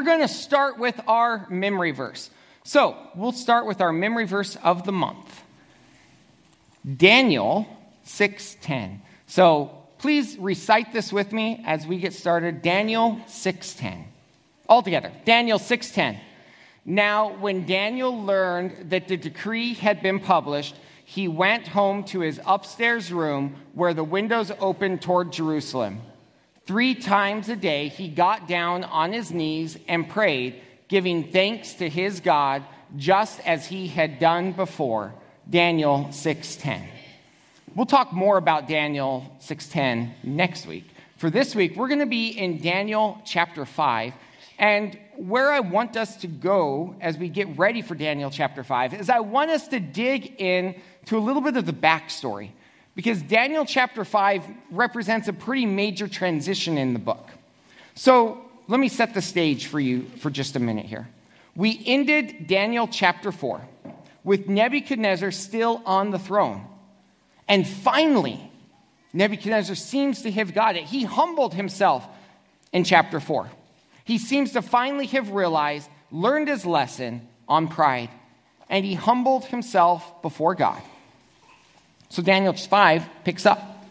we're going to start with our memory verse. So we'll start with our memory verse of the month Daniel 6:10. So please recite this with me as we get started. Daniel 6:10. All together. Daniel 6:10. Now, when Daniel learned that the decree had been published, he went home to his upstairs room where the windows opened toward Jerusalem. Three times a day, he got down on his knees and prayed, giving thanks to his God, just as he had done before. Daniel 6:10. We'll talk more about Daniel 6:10 next week. For this week, we're going to be in Daniel chapter 5. And where I want us to go as we get ready for Daniel chapter 5 is I want us to dig in to a little bit of the backstory because Daniel chapter 5 represents a pretty major transition in the book. So let me set the stage for you for just a minute here. We ended Daniel chapter 4 with Nebuchadnezzar still on the throne. And finally, Nebuchadnezzar seems to have got it. He humbled himself in chapter 4. He seems to finally have realized, learned his lesson on pride, and he humbled himself before God. So Daniel 5 picks up.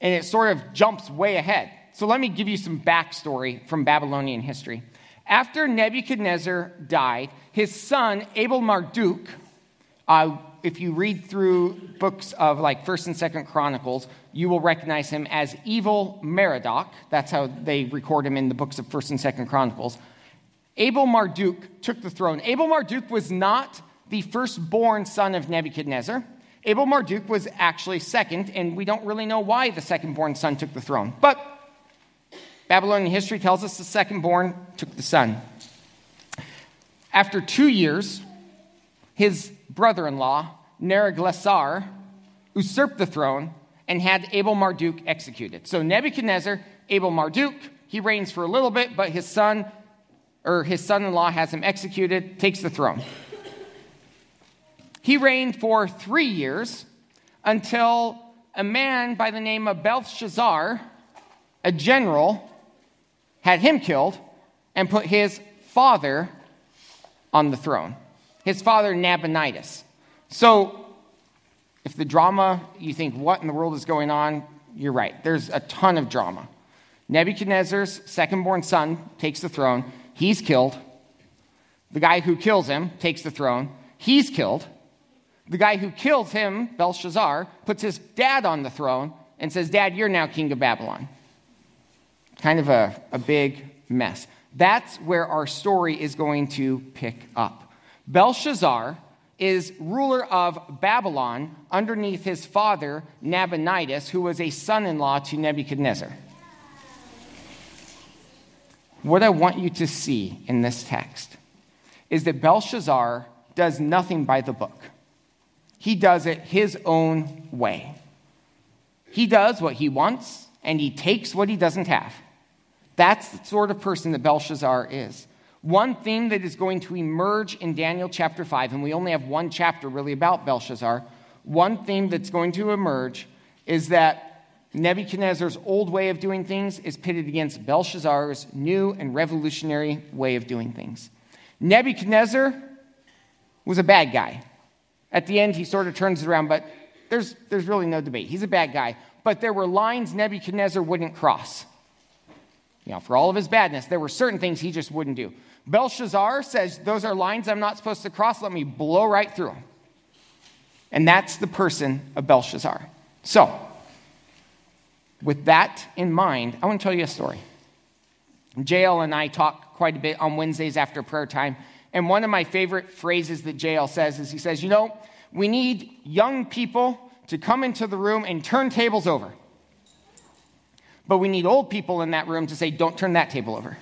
And it sort of jumps way ahead. So let me give you some backstory from Babylonian history. After Nebuchadnezzar died, his son, Abel Marduk, uh, if you read through books of like First and Second Chronicles, you will recognize him as Evil Merodach. That's how they record him in the books of First and Second Chronicles. Abel Marduk took the throne. Abel Marduk was not the firstborn son of Nebuchadnezzar. Abel Marduk was actually second, and we don't really know why the second-born son took the throne. But Babylonian history tells us the second-born took the son. After two years, his brother in law, Neriglissar, usurped the throne and had Abel Marduk executed. So Nebuchadnezzar, Abel Marduk, he reigns for a little bit, but his son, or his son in law, has him executed, takes the throne. He reigned for three years until a man by the name of Belshazzar, a general, had him killed and put his father on the throne. His father, Nabonidus. So, if the drama, you think, what in the world is going on? You're right. There's a ton of drama. Nebuchadnezzar's second born son takes the throne. He's killed. The guy who kills him takes the throne. He's killed. The guy who kills him, Belshazzar, puts his dad on the throne and says, Dad, you're now king of Babylon. Kind of a, a big mess. That's where our story is going to pick up. Belshazzar is ruler of Babylon underneath his father, Nabonidus, who was a son in law to Nebuchadnezzar. What I want you to see in this text is that Belshazzar does nothing by the book. He does it his own way. He does what he wants and he takes what he doesn't have. That's the sort of person that Belshazzar is. One theme that is going to emerge in Daniel chapter 5, and we only have one chapter really about Belshazzar, one theme that's going to emerge is that Nebuchadnezzar's old way of doing things is pitted against Belshazzar's new and revolutionary way of doing things. Nebuchadnezzar was a bad guy. At the end, he sort of turns it around, but there's, there's really no debate. He's a bad guy. But there were lines Nebuchadnezzar wouldn't cross. You know, for all of his badness, there were certain things he just wouldn't do. Belshazzar says, Those are lines I'm not supposed to cross. Let me blow right through them. And that's the person of Belshazzar. So, with that in mind, I want to tell you a story. JL and I talk quite a bit on Wednesdays after prayer time and one of my favorite phrases that JL says is he says, You know, we need young people to come into the room and turn tables over. But we need old people in that room to say, Don't turn that table over.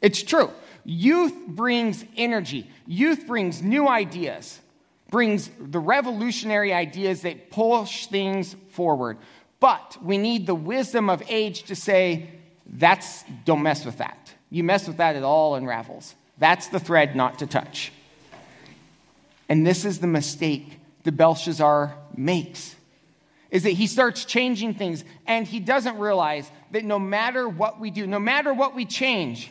it's true. Youth brings energy, youth brings new ideas, brings the revolutionary ideas that push things forward. But we need the wisdom of age to say, That's, don't mess with that. You mess with that, it all unravels. That's the thread not to touch. And this is the mistake that Belshazzar makes is that he starts changing things and he doesn't realize that no matter what we do, no matter what we change,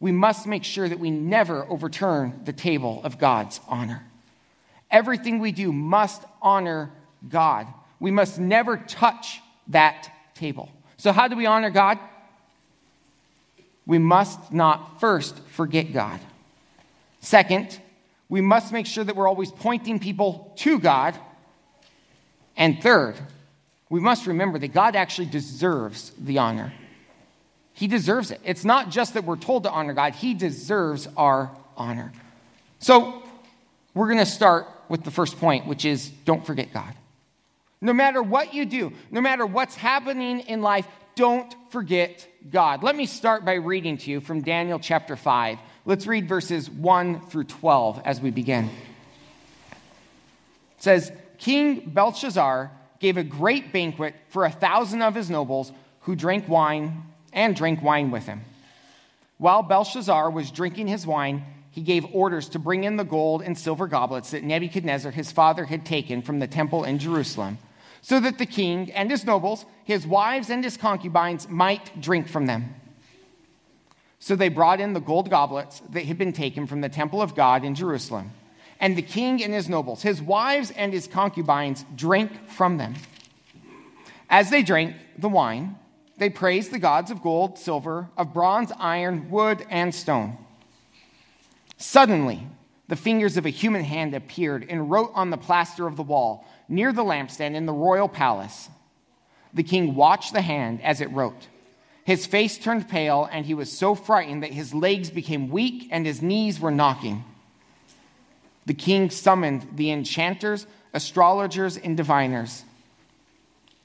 we must make sure that we never overturn the table of God's honor. Everything we do must honor God. We must never touch that table. So, how do we honor God? We must not first forget God. Second, we must make sure that we're always pointing people to God. And third, we must remember that God actually deserves the honor. He deserves it. It's not just that we're told to honor God, He deserves our honor. So, we're going to start with the first point, which is don't forget God. No matter what you do, no matter what's happening in life, don't forget God. Let me start by reading to you from Daniel chapter 5. Let's read verses 1 through 12 as we begin. It says, King Belshazzar gave a great banquet for a thousand of his nobles who drank wine and drank wine with him. While Belshazzar was drinking his wine, he gave orders to bring in the gold and silver goblets that Nebuchadnezzar, his father, had taken from the temple in Jerusalem, so that the king and his nobles, his wives and his concubines, might drink from them. So they brought in the gold goblets that had been taken from the temple of God in Jerusalem. And the king and his nobles, his wives and his concubines, drank from them. As they drank the wine, they praised the gods of gold, silver, of bronze, iron, wood, and stone. Suddenly, the fingers of a human hand appeared and wrote on the plaster of the wall near the lampstand in the royal palace. The king watched the hand as it wrote. His face turned pale, and he was so frightened that his legs became weak and his knees were knocking. The king summoned the enchanters, astrologers, and diviners.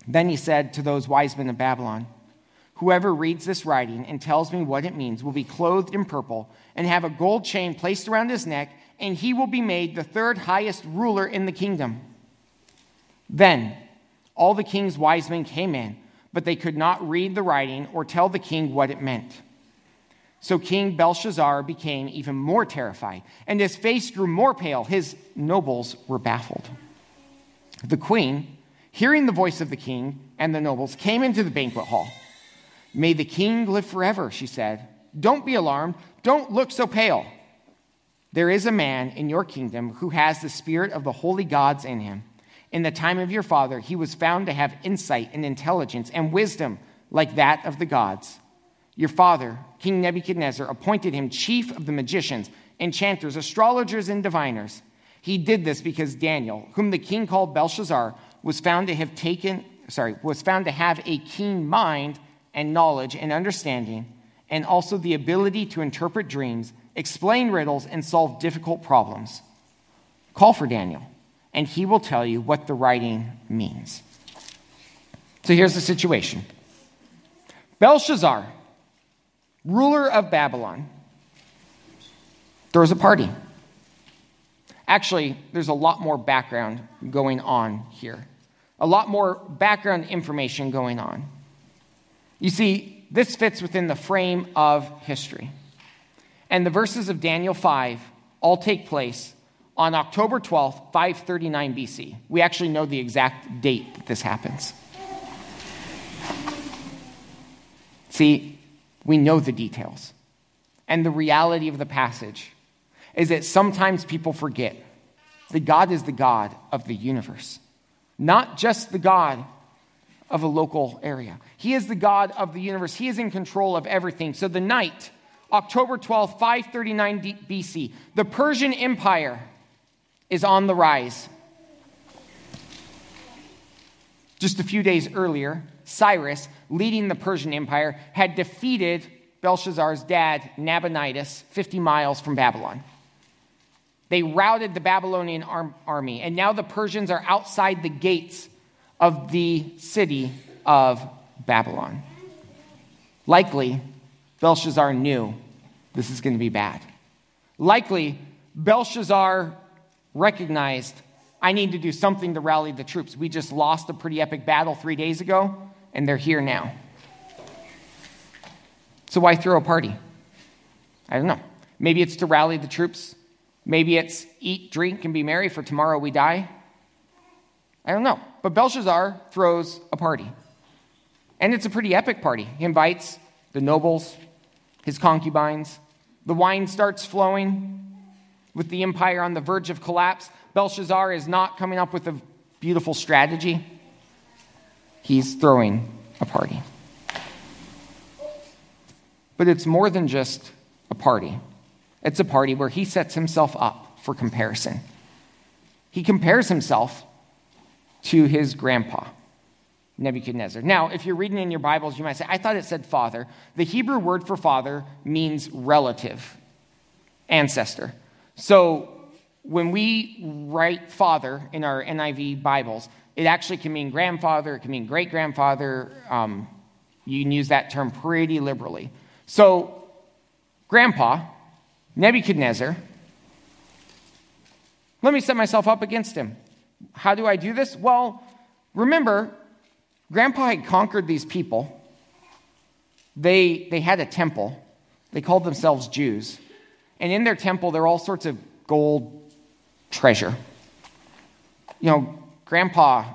Then he said to those wise men of Babylon, Whoever reads this writing and tells me what it means will be clothed in purple and have a gold chain placed around his neck, and he will be made the third highest ruler in the kingdom. Then all the king's wise men came in but they could not read the writing or tell the king what it meant. So King Belshazzar became even more terrified, and his face grew more pale. His nobles were baffled. The queen, hearing the voice of the king and the nobles, came into the banquet hall. May the king live forever, she said. Don't be alarmed. Don't look so pale. There is a man in your kingdom who has the spirit of the holy gods in him. In the time of your father, he was found to have insight and intelligence and wisdom like that of the gods. Your father, King Nebuchadnezzar, appointed him chief of the magicians, enchanters, astrologers, and diviners. He did this because Daniel, whom the king called Belteshazzar, was found to have taken, sorry, was found to have a keen mind and knowledge and understanding, and also the ability to interpret dreams, explain riddles, and solve difficult problems. Call for Daniel and he will tell you what the writing means. So here's the situation Belshazzar, ruler of Babylon, throws a party. Actually, there's a lot more background going on here, a lot more background information going on. You see, this fits within the frame of history. And the verses of Daniel 5 all take place on October 12th, 539 BC. We actually know the exact date that this happens. See, we know the details. And the reality of the passage is that sometimes people forget that God is the God of the universe, not just the God of a local area. He is the God of the universe, He is in control of everything. So the night, October 12th, 539 BC, the Persian Empire is on the rise. Just a few days earlier, Cyrus, leading the Persian Empire, had defeated Belshazzar's dad, Nabonidus, 50 miles from Babylon. They routed the Babylonian army, and now the Persians are outside the gates of the city of Babylon. Likely, Belshazzar knew this is going to be bad. Likely, Belshazzar recognized I need to do something to rally the troops. We just lost a pretty epic battle three days ago, and they're here now. So why throw a party? I don't know. Maybe it's to rally the troops. Maybe it's eat, drink, and be merry, for tomorrow we die. I don't know. But Belshazzar throws a party. And it's a pretty epic party. He invites the nobles, his concubines. The wine starts flowing. With the empire on the verge of collapse, Belshazzar is not coming up with a beautiful strategy. He's throwing a party. But it's more than just a party, it's a party where he sets himself up for comparison. He compares himself to his grandpa. Nebuchadnezzar. Now, if you're reading in your Bibles, you might say, I thought it said father. The Hebrew word for father means relative, ancestor. So when we write father in our NIV Bibles, it actually can mean grandfather, it can mean great grandfather. Um, you can use that term pretty liberally. So, grandpa, Nebuchadnezzar, let me set myself up against him. How do I do this? Well, remember, Grandpa had conquered these people. They, they had a temple. They called themselves Jews. And in their temple, there are all sorts of gold treasure. You know, Grandpa,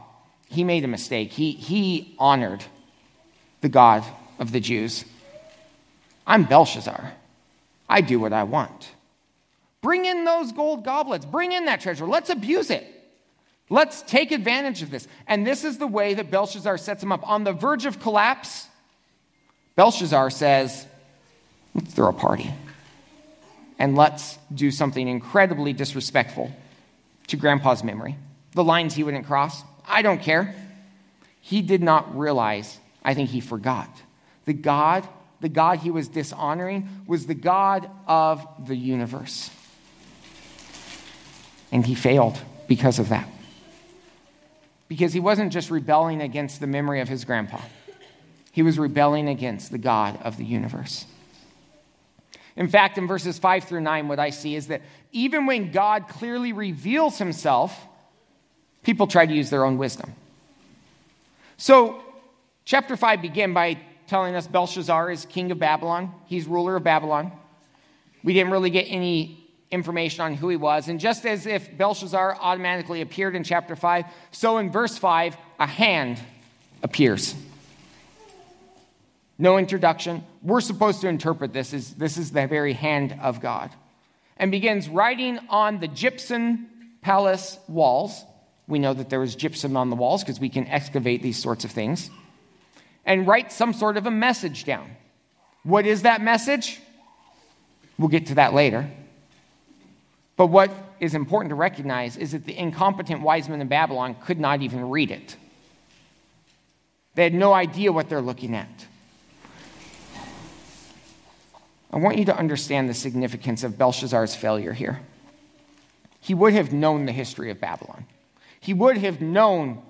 he made a mistake. He, he honored the God of the Jews. I'm Belshazzar. I do what I want. Bring in those gold goblets. Bring in that treasure. Let's abuse it. Let's take advantage of this. And this is the way that Belshazzar sets him up. On the verge of collapse, Belshazzar says, Let's throw a party. And let's do something incredibly disrespectful to Grandpa's memory. The lines he wouldn't cross, I don't care. He did not realize, I think he forgot. The God, the God he was dishonoring, was the God of the universe. And he failed because of that because he wasn't just rebelling against the memory of his grandpa, he was rebelling against the God of the universe. In fact, in verses 5 through 9, what I see is that even when God clearly reveals himself, people try to use their own wisdom. So, chapter 5 began by telling us Belshazzar is king of Babylon, he's ruler of Babylon. We didn't really get any information on who he was. And just as if Belshazzar automatically appeared in chapter 5, so in verse 5, a hand appears. No introduction. We're supposed to interpret this as this is the very hand of God. And begins writing on the gypsum palace walls. We know that there was gypsum on the walls because we can excavate these sorts of things. And write some sort of a message down. What is that message? We'll get to that later. But what is important to recognize is that the incompetent wise men in Babylon could not even read it. They had no idea what they're looking at. I want you to understand the significance of Belshazzar's failure here. He would have known the history of Babylon. He would have known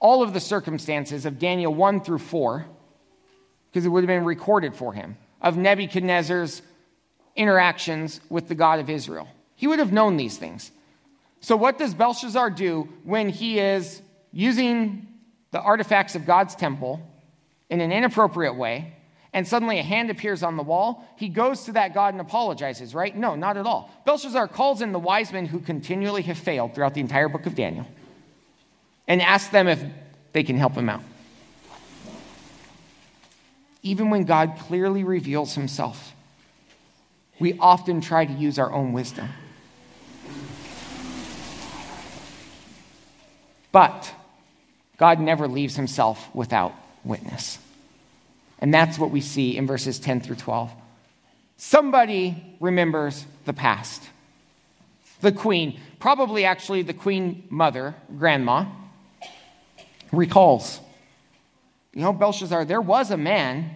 all of the circumstances of Daniel 1 through 4, because it would have been recorded for him, of Nebuchadnezzar's interactions with the God of Israel. He would have known these things. So, what does Belshazzar do when he is using the artifacts of God's temple in an inappropriate way? And suddenly a hand appears on the wall. He goes to that God and apologizes, right? No, not at all. Belshazzar calls in the wise men who continually have failed throughout the entire book of Daniel and asks them if they can help him out. Even when God clearly reveals himself, we often try to use our own wisdom. But God never leaves himself without witness. And that's what we see in verses 10 through 12. Somebody remembers the past. The queen, probably actually the queen mother, grandma, recalls. You know, Belshazzar, there was a man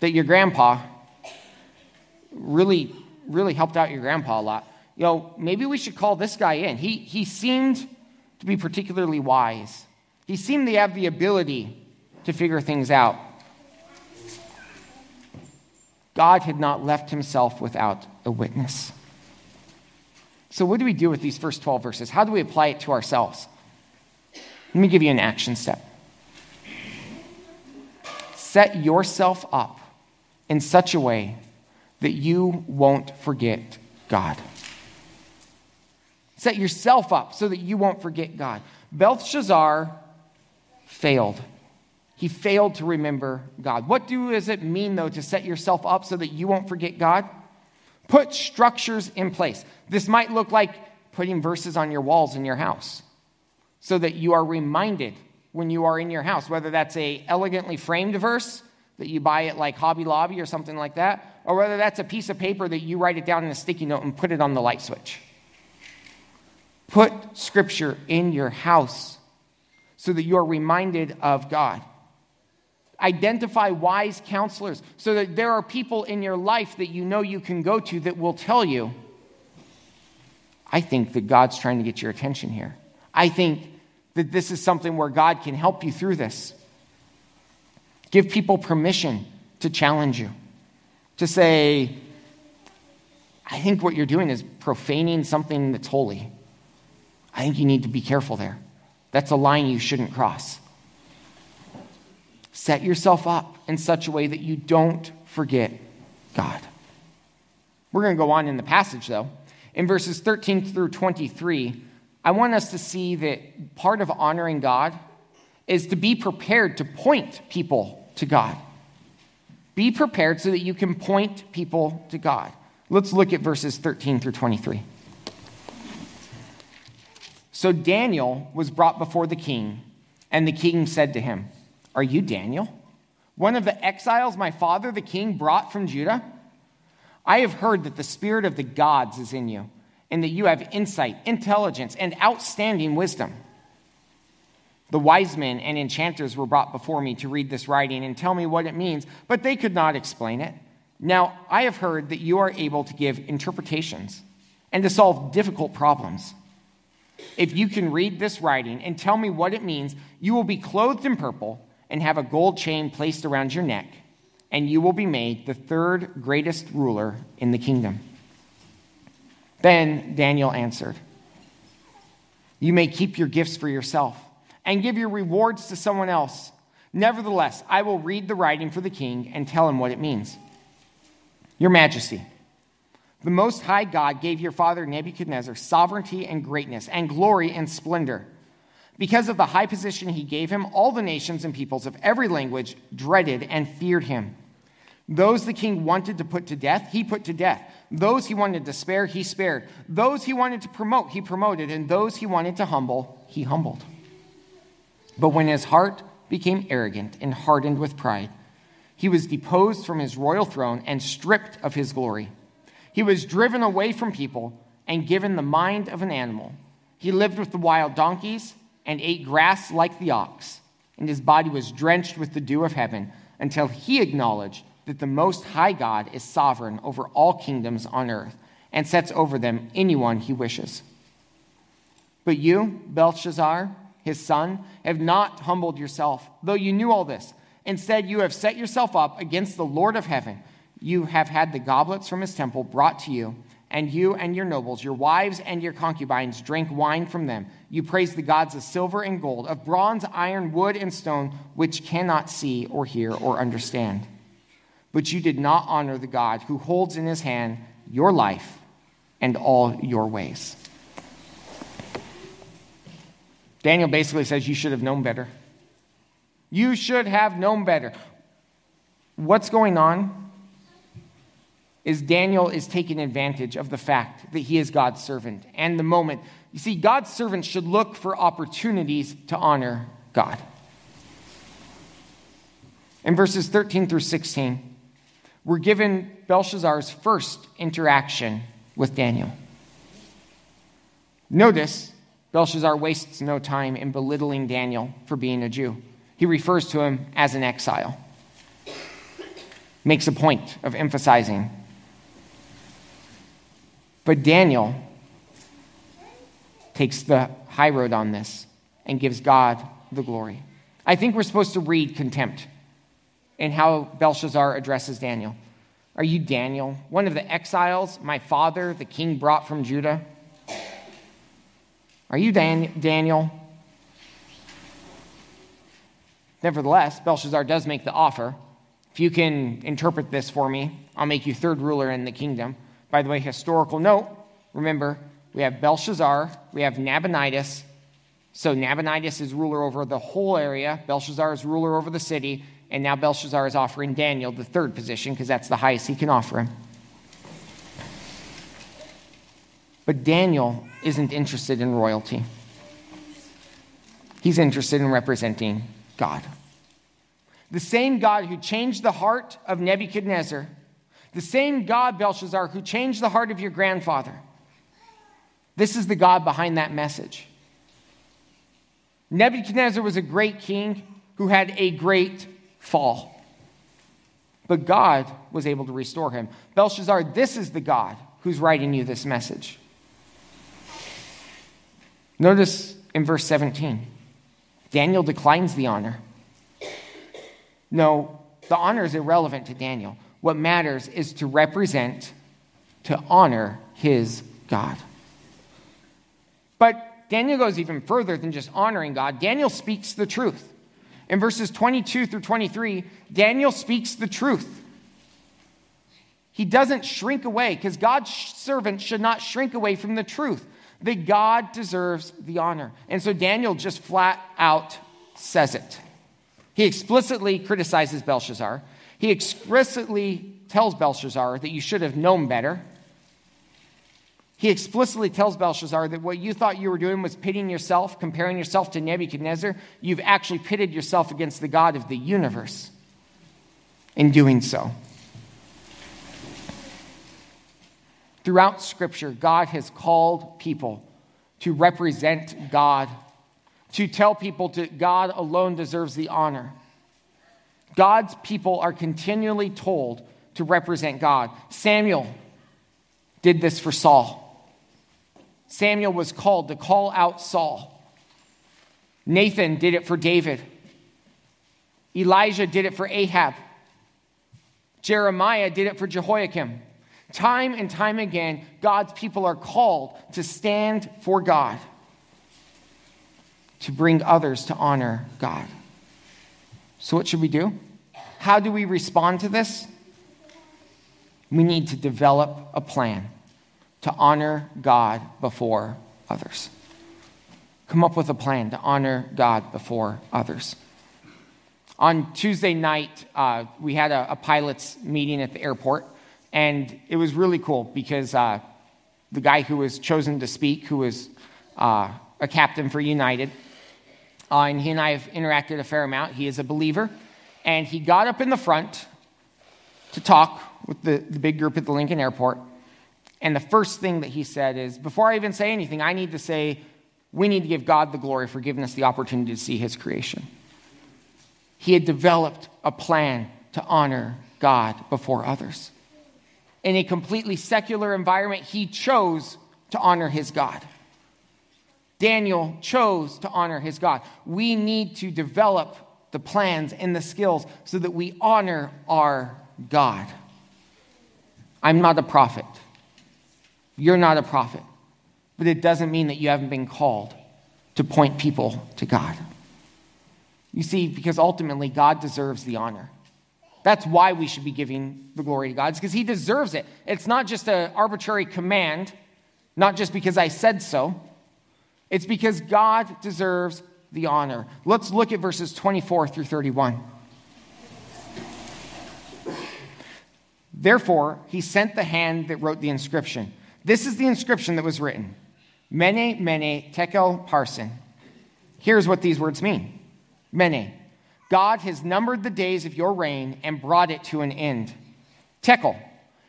that your grandpa really, really helped out your grandpa a lot. You know, maybe we should call this guy in. He, he seemed to be particularly wise. He seemed to have the ability to figure things out. God had not left himself without a witness. So, what do we do with these first 12 verses? How do we apply it to ourselves? Let me give you an action step. Set yourself up in such a way that you won't forget God. Set yourself up so that you won't forget God. Belshazzar failed. He failed to remember God. What do, does it mean, though, to set yourself up so that you won't forget God? Put structures in place. This might look like putting verses on your walls in your house so that you are reminded when you are in your house, whether that's a elegantly framed verse that you buy at like Hobby Lobby or something like that, or whether that's a piece of paper that you write it down in a sticky note and put it on the light switch. Put scripture in your house so that you are reminded of God. Identify wise counselors so that there are people in your life that you know you can go to that will tell you, I think that God's trying to get your attention here. I think that this is something where God can help you through this. Give people permission to challenge you, to say, I think what you're doing is profaning something that's holy. I think you need to be careful there. That's a line you shouldn't cross. Set yourself up in such a way that you don't forget God. We're going to go on in the passage, though. In verses 13 through 23, I want us to see that part of honoring God is to be prepared to point people to God. Be prepared so that you can point people to God. Let's look at verses 13 through 23. So Daniel was brought before the king, and the king said to him, Are you Daniel, one of the exiles my father the king brought from Judah? I have heard that the spirit of the gods is in you, and that you have insight, intelligence, and outstanding wisdom. The wise men and enchanters were brought before me to read this writing and tell me what it means, but they could not explain it. Now, I have heard that you are able to give interpretations and to solve difficult problems. If you can read this writing and tell me what it means, you will be clothed in purple and have a gold chain placed around your neck, and you will be made the third greatest ruler in the kingdom. Then Daniel answered, You may keep your gifts for yourself and give your rewards to someone else. Nevertheless, I will read the writing for the king and tell him what it means. Your Majesty, the Most High God gave your father Nebuchadnezzar sovereignty and greatness, and glory and splendor. Because of the high position he gave him, all the nations and peoples of every language dreaded and feared him. Those the king wanted to put to death, he put to death. Those he wanted to spare, he spared. Those he wanted to promote, he promoted. And those he wanted to humble, he humbled. But when his heart became arrogant and hardened with pride, he was deposed from his royal throne and stripped of his glory. He was driven away from people and given the mind of an animal. He lived with the wild donkeys and ate grass like the ox, and his body was drenched with the dew of heaven until he acknowledged that the Most High God is sovereign over all kingdoms on earth and sets over them anyone he wishes. But you, Belshazzar, his son, have not humbled yourself, though you knew all this. Instead, you have set yourself up against the Lord of heaven you have had the goblets from his temple brought to you, and you and your nobles, your wives and your concubines, drank wine from them. You praised the gods of silver and gold, of bronze, iron, wood, and stone, which cannot see or hear or understand. But you did not honor the God who holds in his hand your life and all your ways. Daniel basically says you should have known better. You should have known better. What's going on? Is Daniel is taking advantage of the fact that he is God's servant and the moment. You see, God's servants should look for opportunities to honor God. In verses 13 through 16, we're given Belshazzar's first interaction with Daniel. Notice, Belshazzar wastes no time in belittling Daniel for being a Jew. He refers to him as an exile, makes a point of emphasizing but Daniel takes the high road on this and gives God the glory. I think we're supposed to read contempt in how Belshazzar addresses Daniel. Are you Daniel, one of the exiles my father, the king, brought from Judah? Are you Dan- Daniel? Nevertheless, Belshazzar does make the offer. If you can interpret this for me, I'll make you third ruler in the kingdom. By the way, historical note remember, we have Belshazzar, we have Nabonidus, So Nabonidus is ruler over the whole area, Belshazzar is ruler over the city, and now Belshazzar is offering Daniel the third position because that's the highest he can offer him. But Daniel isn't interested in royalty. He's interested in representing God. The same God who changed the heart of Nebuchadnezzar, the same God, Belshazzar, who changed the heart of your grandfather. This is the God behind that message. Nebuchadnezzar was a great king who had a great fall. But God was able to restore him. Belshazzar, this is the God who's writing you this message. Notice in verse 17, Daniel declines the honor. No, the honor is irrelevant to Daniel. What matters is to represent, to honor his God. But Daniel goes even further than just honoring God. Daniel speaks the truth. In verses 22 through 23, Daniel speaks the truth. He doesn't shrink away because God's servant should not shrink away from the truth that God deserves the honor. And so Daniel just flat out says it. He explicitly criticizes Belshazzar. He explicitly tells Belshazzar that you should have known better. He explicitly tells Belshazzar that what you thought you were doing was pitting yourself, comparing yourself to Nebuchadnezzar. You've actually pitted yourself against the God of the universe in doing so. Throughout Scripture, God has called people to represent God, to tell people that God alone deserves the honor. God's people are continually told to represent God. Samuel did this for Saul. Samuel was called to call out Saul. Nathan did it for David. Elijah did it for Ahab. Jeremiah did it for Jehoiakim. Time and time again, God's people are called to stand for God, to bring others to honor God. So, what should we do? How do we respond to this? We need to develop a plan to honor God before others. Come up with a plan to honor God before others. On Tuesday night, uh, we had a, a, pilot's meeting at the airport, and it was really cool because uh, the guy who was chosen to speak, who was uh, a captain for United, uh, and he and I have interacted a fair amount. He is a believer, and he got up in the front to talk with the, the big group at the Lincoln airport. And the first thing that he said is, before I even say anything, I need to say, we need to give God the glory for giving us the opportunity to see his creation. He had developed a plan to honor God before others. In a completely secular environment, he chose to honor his God. Daniel chose to honor his God. We need to develop the plans and the skills so that we honor our God. I'm not a prophet. You're not a prophet. But it doesn't mean that you haven't been called to point people to God. You see, because ultimately God deserves the honor. That's why we should be giving the glory to God, because He deserves it. It's not just an arbitrary command, not just because I said so. It's because God deserves the honor. Let's look at verses 24 through 31. Therefore, he sent the hand that wrote the inscription. This is the inscription that was written Mene, Mene, Tekel, Parsin. Here's what these words mean Mene, God has numbered the days of your reign and brought it to an end. Tekel,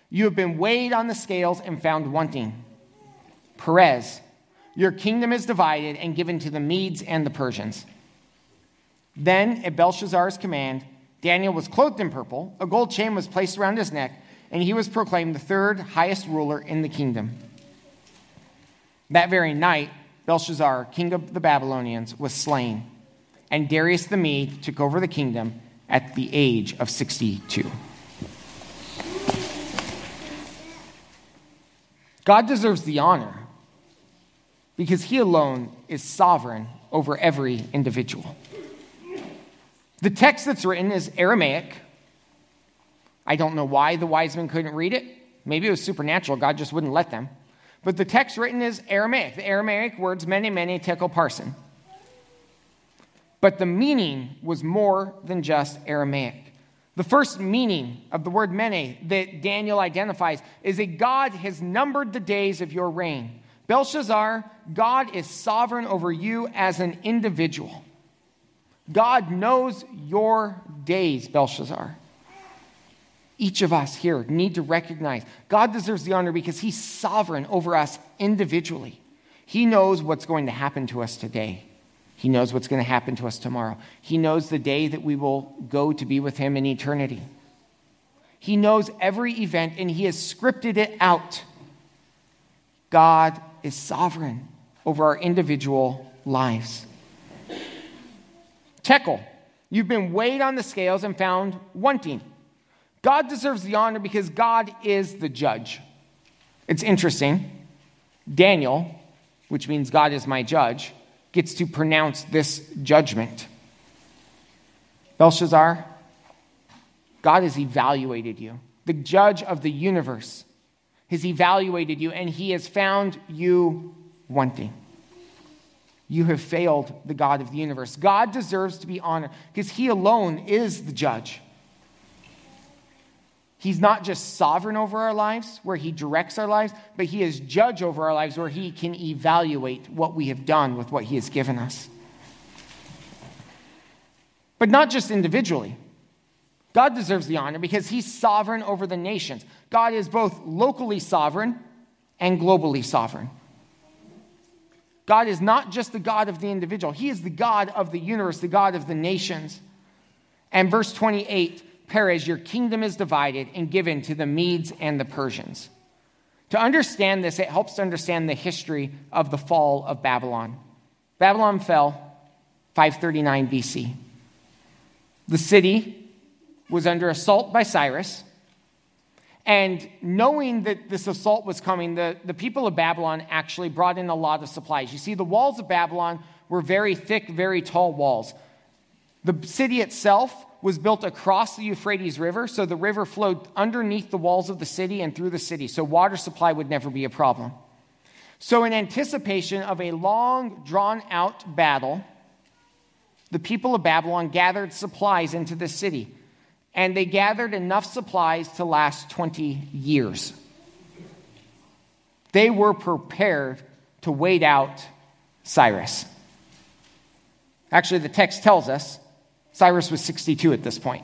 you have been weighed on the scales and found wanting. Peres, your kingdom is divided and given to the Medes and the Persians. Then, at Belshazzar's command, Daniel was clothed in purple, a gold chain was placed around his neck and he was proclaimed the third highest ruler in the kingdom. That very night, Belshazzar, king of the Babylonians, was slain, and Darius the Mede took over the kingdom at the age of 62. God deserves the honor because he alone is sovereign over every individual. The text that's written is Aramaic, I don't know why the wise men couldn't read it. Maybe it was supernatural. God just wouldn't let them. But the text written is Aramaic. The Aramaic words, mene, mene tekel, parsin. but the meaning was more than just Aramaic. The first meaning of the word mene that Daniel identifies is that God has numbered the days of your reign. Belshazzar, God is sovereign over you as an individual. God knows your days, Belshazzar. Each of us here need to recognize God deserves the honor because He's sovereign over us individually. He knows what's going to happen to us today. He knows what's going to happen to us tomorrow. He knows the day that we will go to be with Him in eternity. He knows every event and He has scripted it out. God is sovereign over our individual lives. Tekel, you've been weighed on the scales and found wanting. God deserves the honor because God is the judge. It's interesting. Daniel, which means God is my judge, gets to pronounce this judgment. Belshazzar, God has evaluated you. The judge of the universe has evaluated you, and he has found you wanting. You have failed the God of the universe. God deserves to be honored because he alone is the judge. He's not just sovereign over our lives, where He directs our lives, but He is judge over our lives, where He can evaluate what we have done with what He has given us. But not just individually. God deserves the honor because He's sovereign over the nations. God is both locally sovereign and globally sovereign. God is not just the God of the individual, He is the God of the universe, the God of the nations. And verse 28 Peres, your kingdom is divided and given to the Medes and the Persians. To understand this, it helps to understand the history of the fall of Babylon. Babylon fell 539 BC. The city was under assault by Cyrus. And knowing that this assault was coming, the, the people of Babylon actually brought in a lot of supplies. You see, the walls of Babylon were very thick, very tall walls. The city itself was built across the Euphrates River, so the river flowed underneath the walls of the city and through the city, so water supply would never be a problem. So, in anticipation of a long, drawn out battle, the people of Babylon gathered supplies into the city, and they gathered enough supplies to last 20 years. They were prepared to wait out Cyrus. Actually, the text tells us Cyrus was 62 at this point.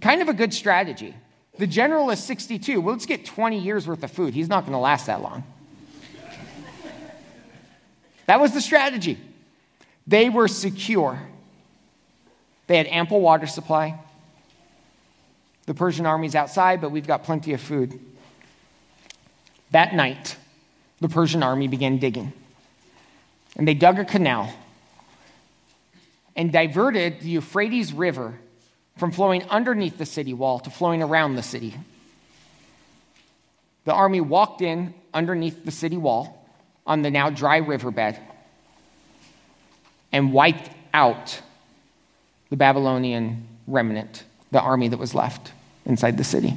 Kind of a good strategy. The general is 62. Well, let's get 20 years worth of food. He's not going to last that long. That was the strategy. They were secure. They had ample water supply. The Persian army's outside, but we've got plenty of food. That night, the Persian army began digging. And they dug a canal and diverted the Euphrates River from flowing underneath the city wall to flowing around the city. The army walked in underneath the city wall on the now dry riverbed and wiped out the Babylonian remnant, the army that was left inside the city.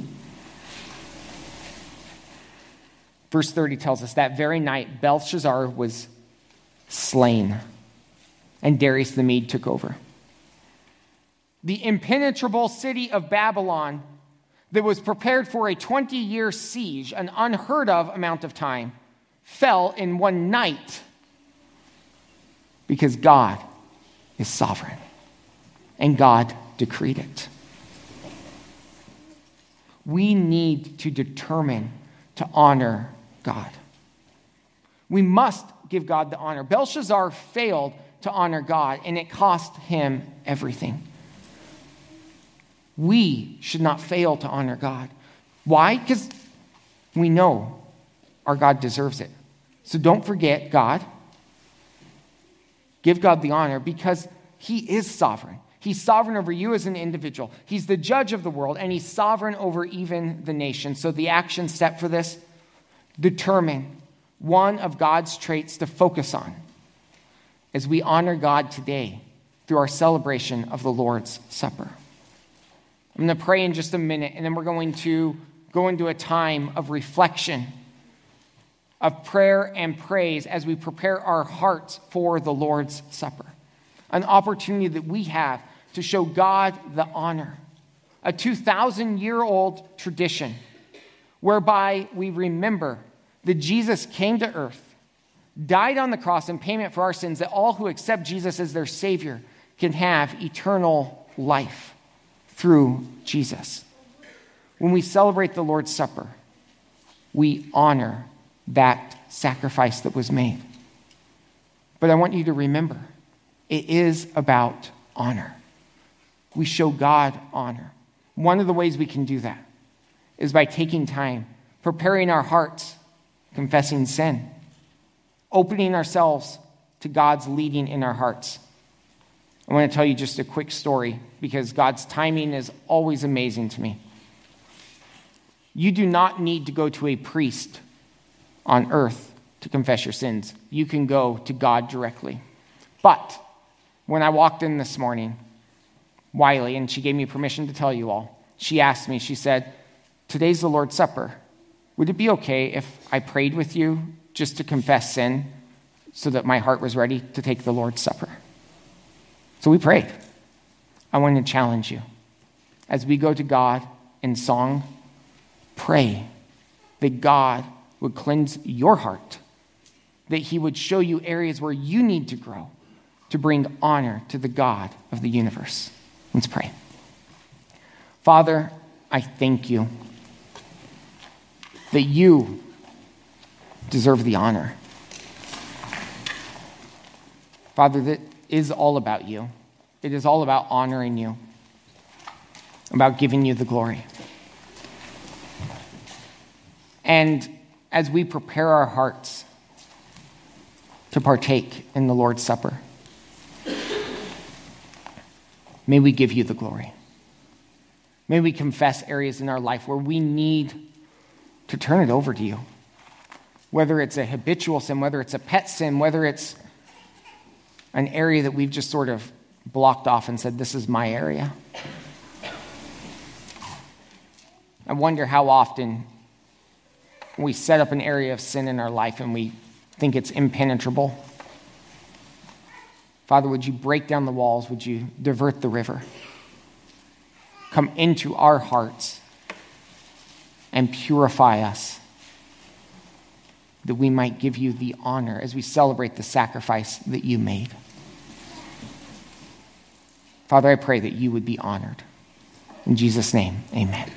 Verse 30 tells us that very night Belshazzar was slain and Darius the Mede took over. The impenetrable city of Babylon that was prepared for a 20 year siege, an unheard of amount of time, fell in one night because God is sovereign and God decreed it. We need to determine to honor God. We must give God the honor. Belshazzar failed to honor God, and it cost him everything. We should not fail to honor God. Why? Because we know our God deserves it. So don't forget God. Give God the honor because he is sovereign. He's sovereign over you as an individual. He's the judge of the world, and he's sovereign over even the nation. So the action step for this determine one of God's traits to focus on as we honor God today through our celebration of the Lord's Supper. I'm going to pray in just a minute, and then we're going to go into a time of reflection, of prayer and praise as we prepare our hearts for the Lord's Supper. an opportunity that we have to show God the honor. A 2,000 year old tradition whereby we remember that Jesus came to earth, died on the cross in payment for our sins, that all who accept Jesus as their Savior can have eternal life through Jesus. When we celebrate the Lord's Supper, we honor that sacrifice that was made. But I want you to remember it is about honor. We show God honor. One of the ways we can do that is by taking time, preparing our hearts, confessing sin, opening ourselves to God's leading in our hearts. I want to tell you just a quick story because God's timing is always amazing to me. You do not need to go to a priest on earth to confess your sins. You can go to God directly. But when I walked in this morning, Wiley, and she gave me permission to tell you all, she asked me, she said, Today's the Lord's Supper. Would it be okay if I prayed with you just to confess sin so that my heart was ready to take the Lord's Supper? So we prayed. I want to challenge you. As we go to God in song, pray that God would cleanse your heart, that He would show you areas where you need to grow to bring honor to the God of the universe. Let's pray. Father, I thank you that you deserve the honor. Father, that is all about you. It is all about honoring you, about giving you the glory. And as we prepare our hearts to partake in the Lord's Supper, may we give you the glory. May we confess areas in our life where we need to turn it over to you. Whether it's a habitual sin, whether it's a pet sin, whether it's an area that we've just sort of blocked off and said, This is my area. I wonder how often we set up an area of sin in our life and we think it's impenetrable. Father, would you break down the walls? Would you divert the river? Come into our hearts and purify us that we might give you the honor as we celebrate the sacrifice that you made. Father, I pray that you would be honored. In Jesus' name, amen.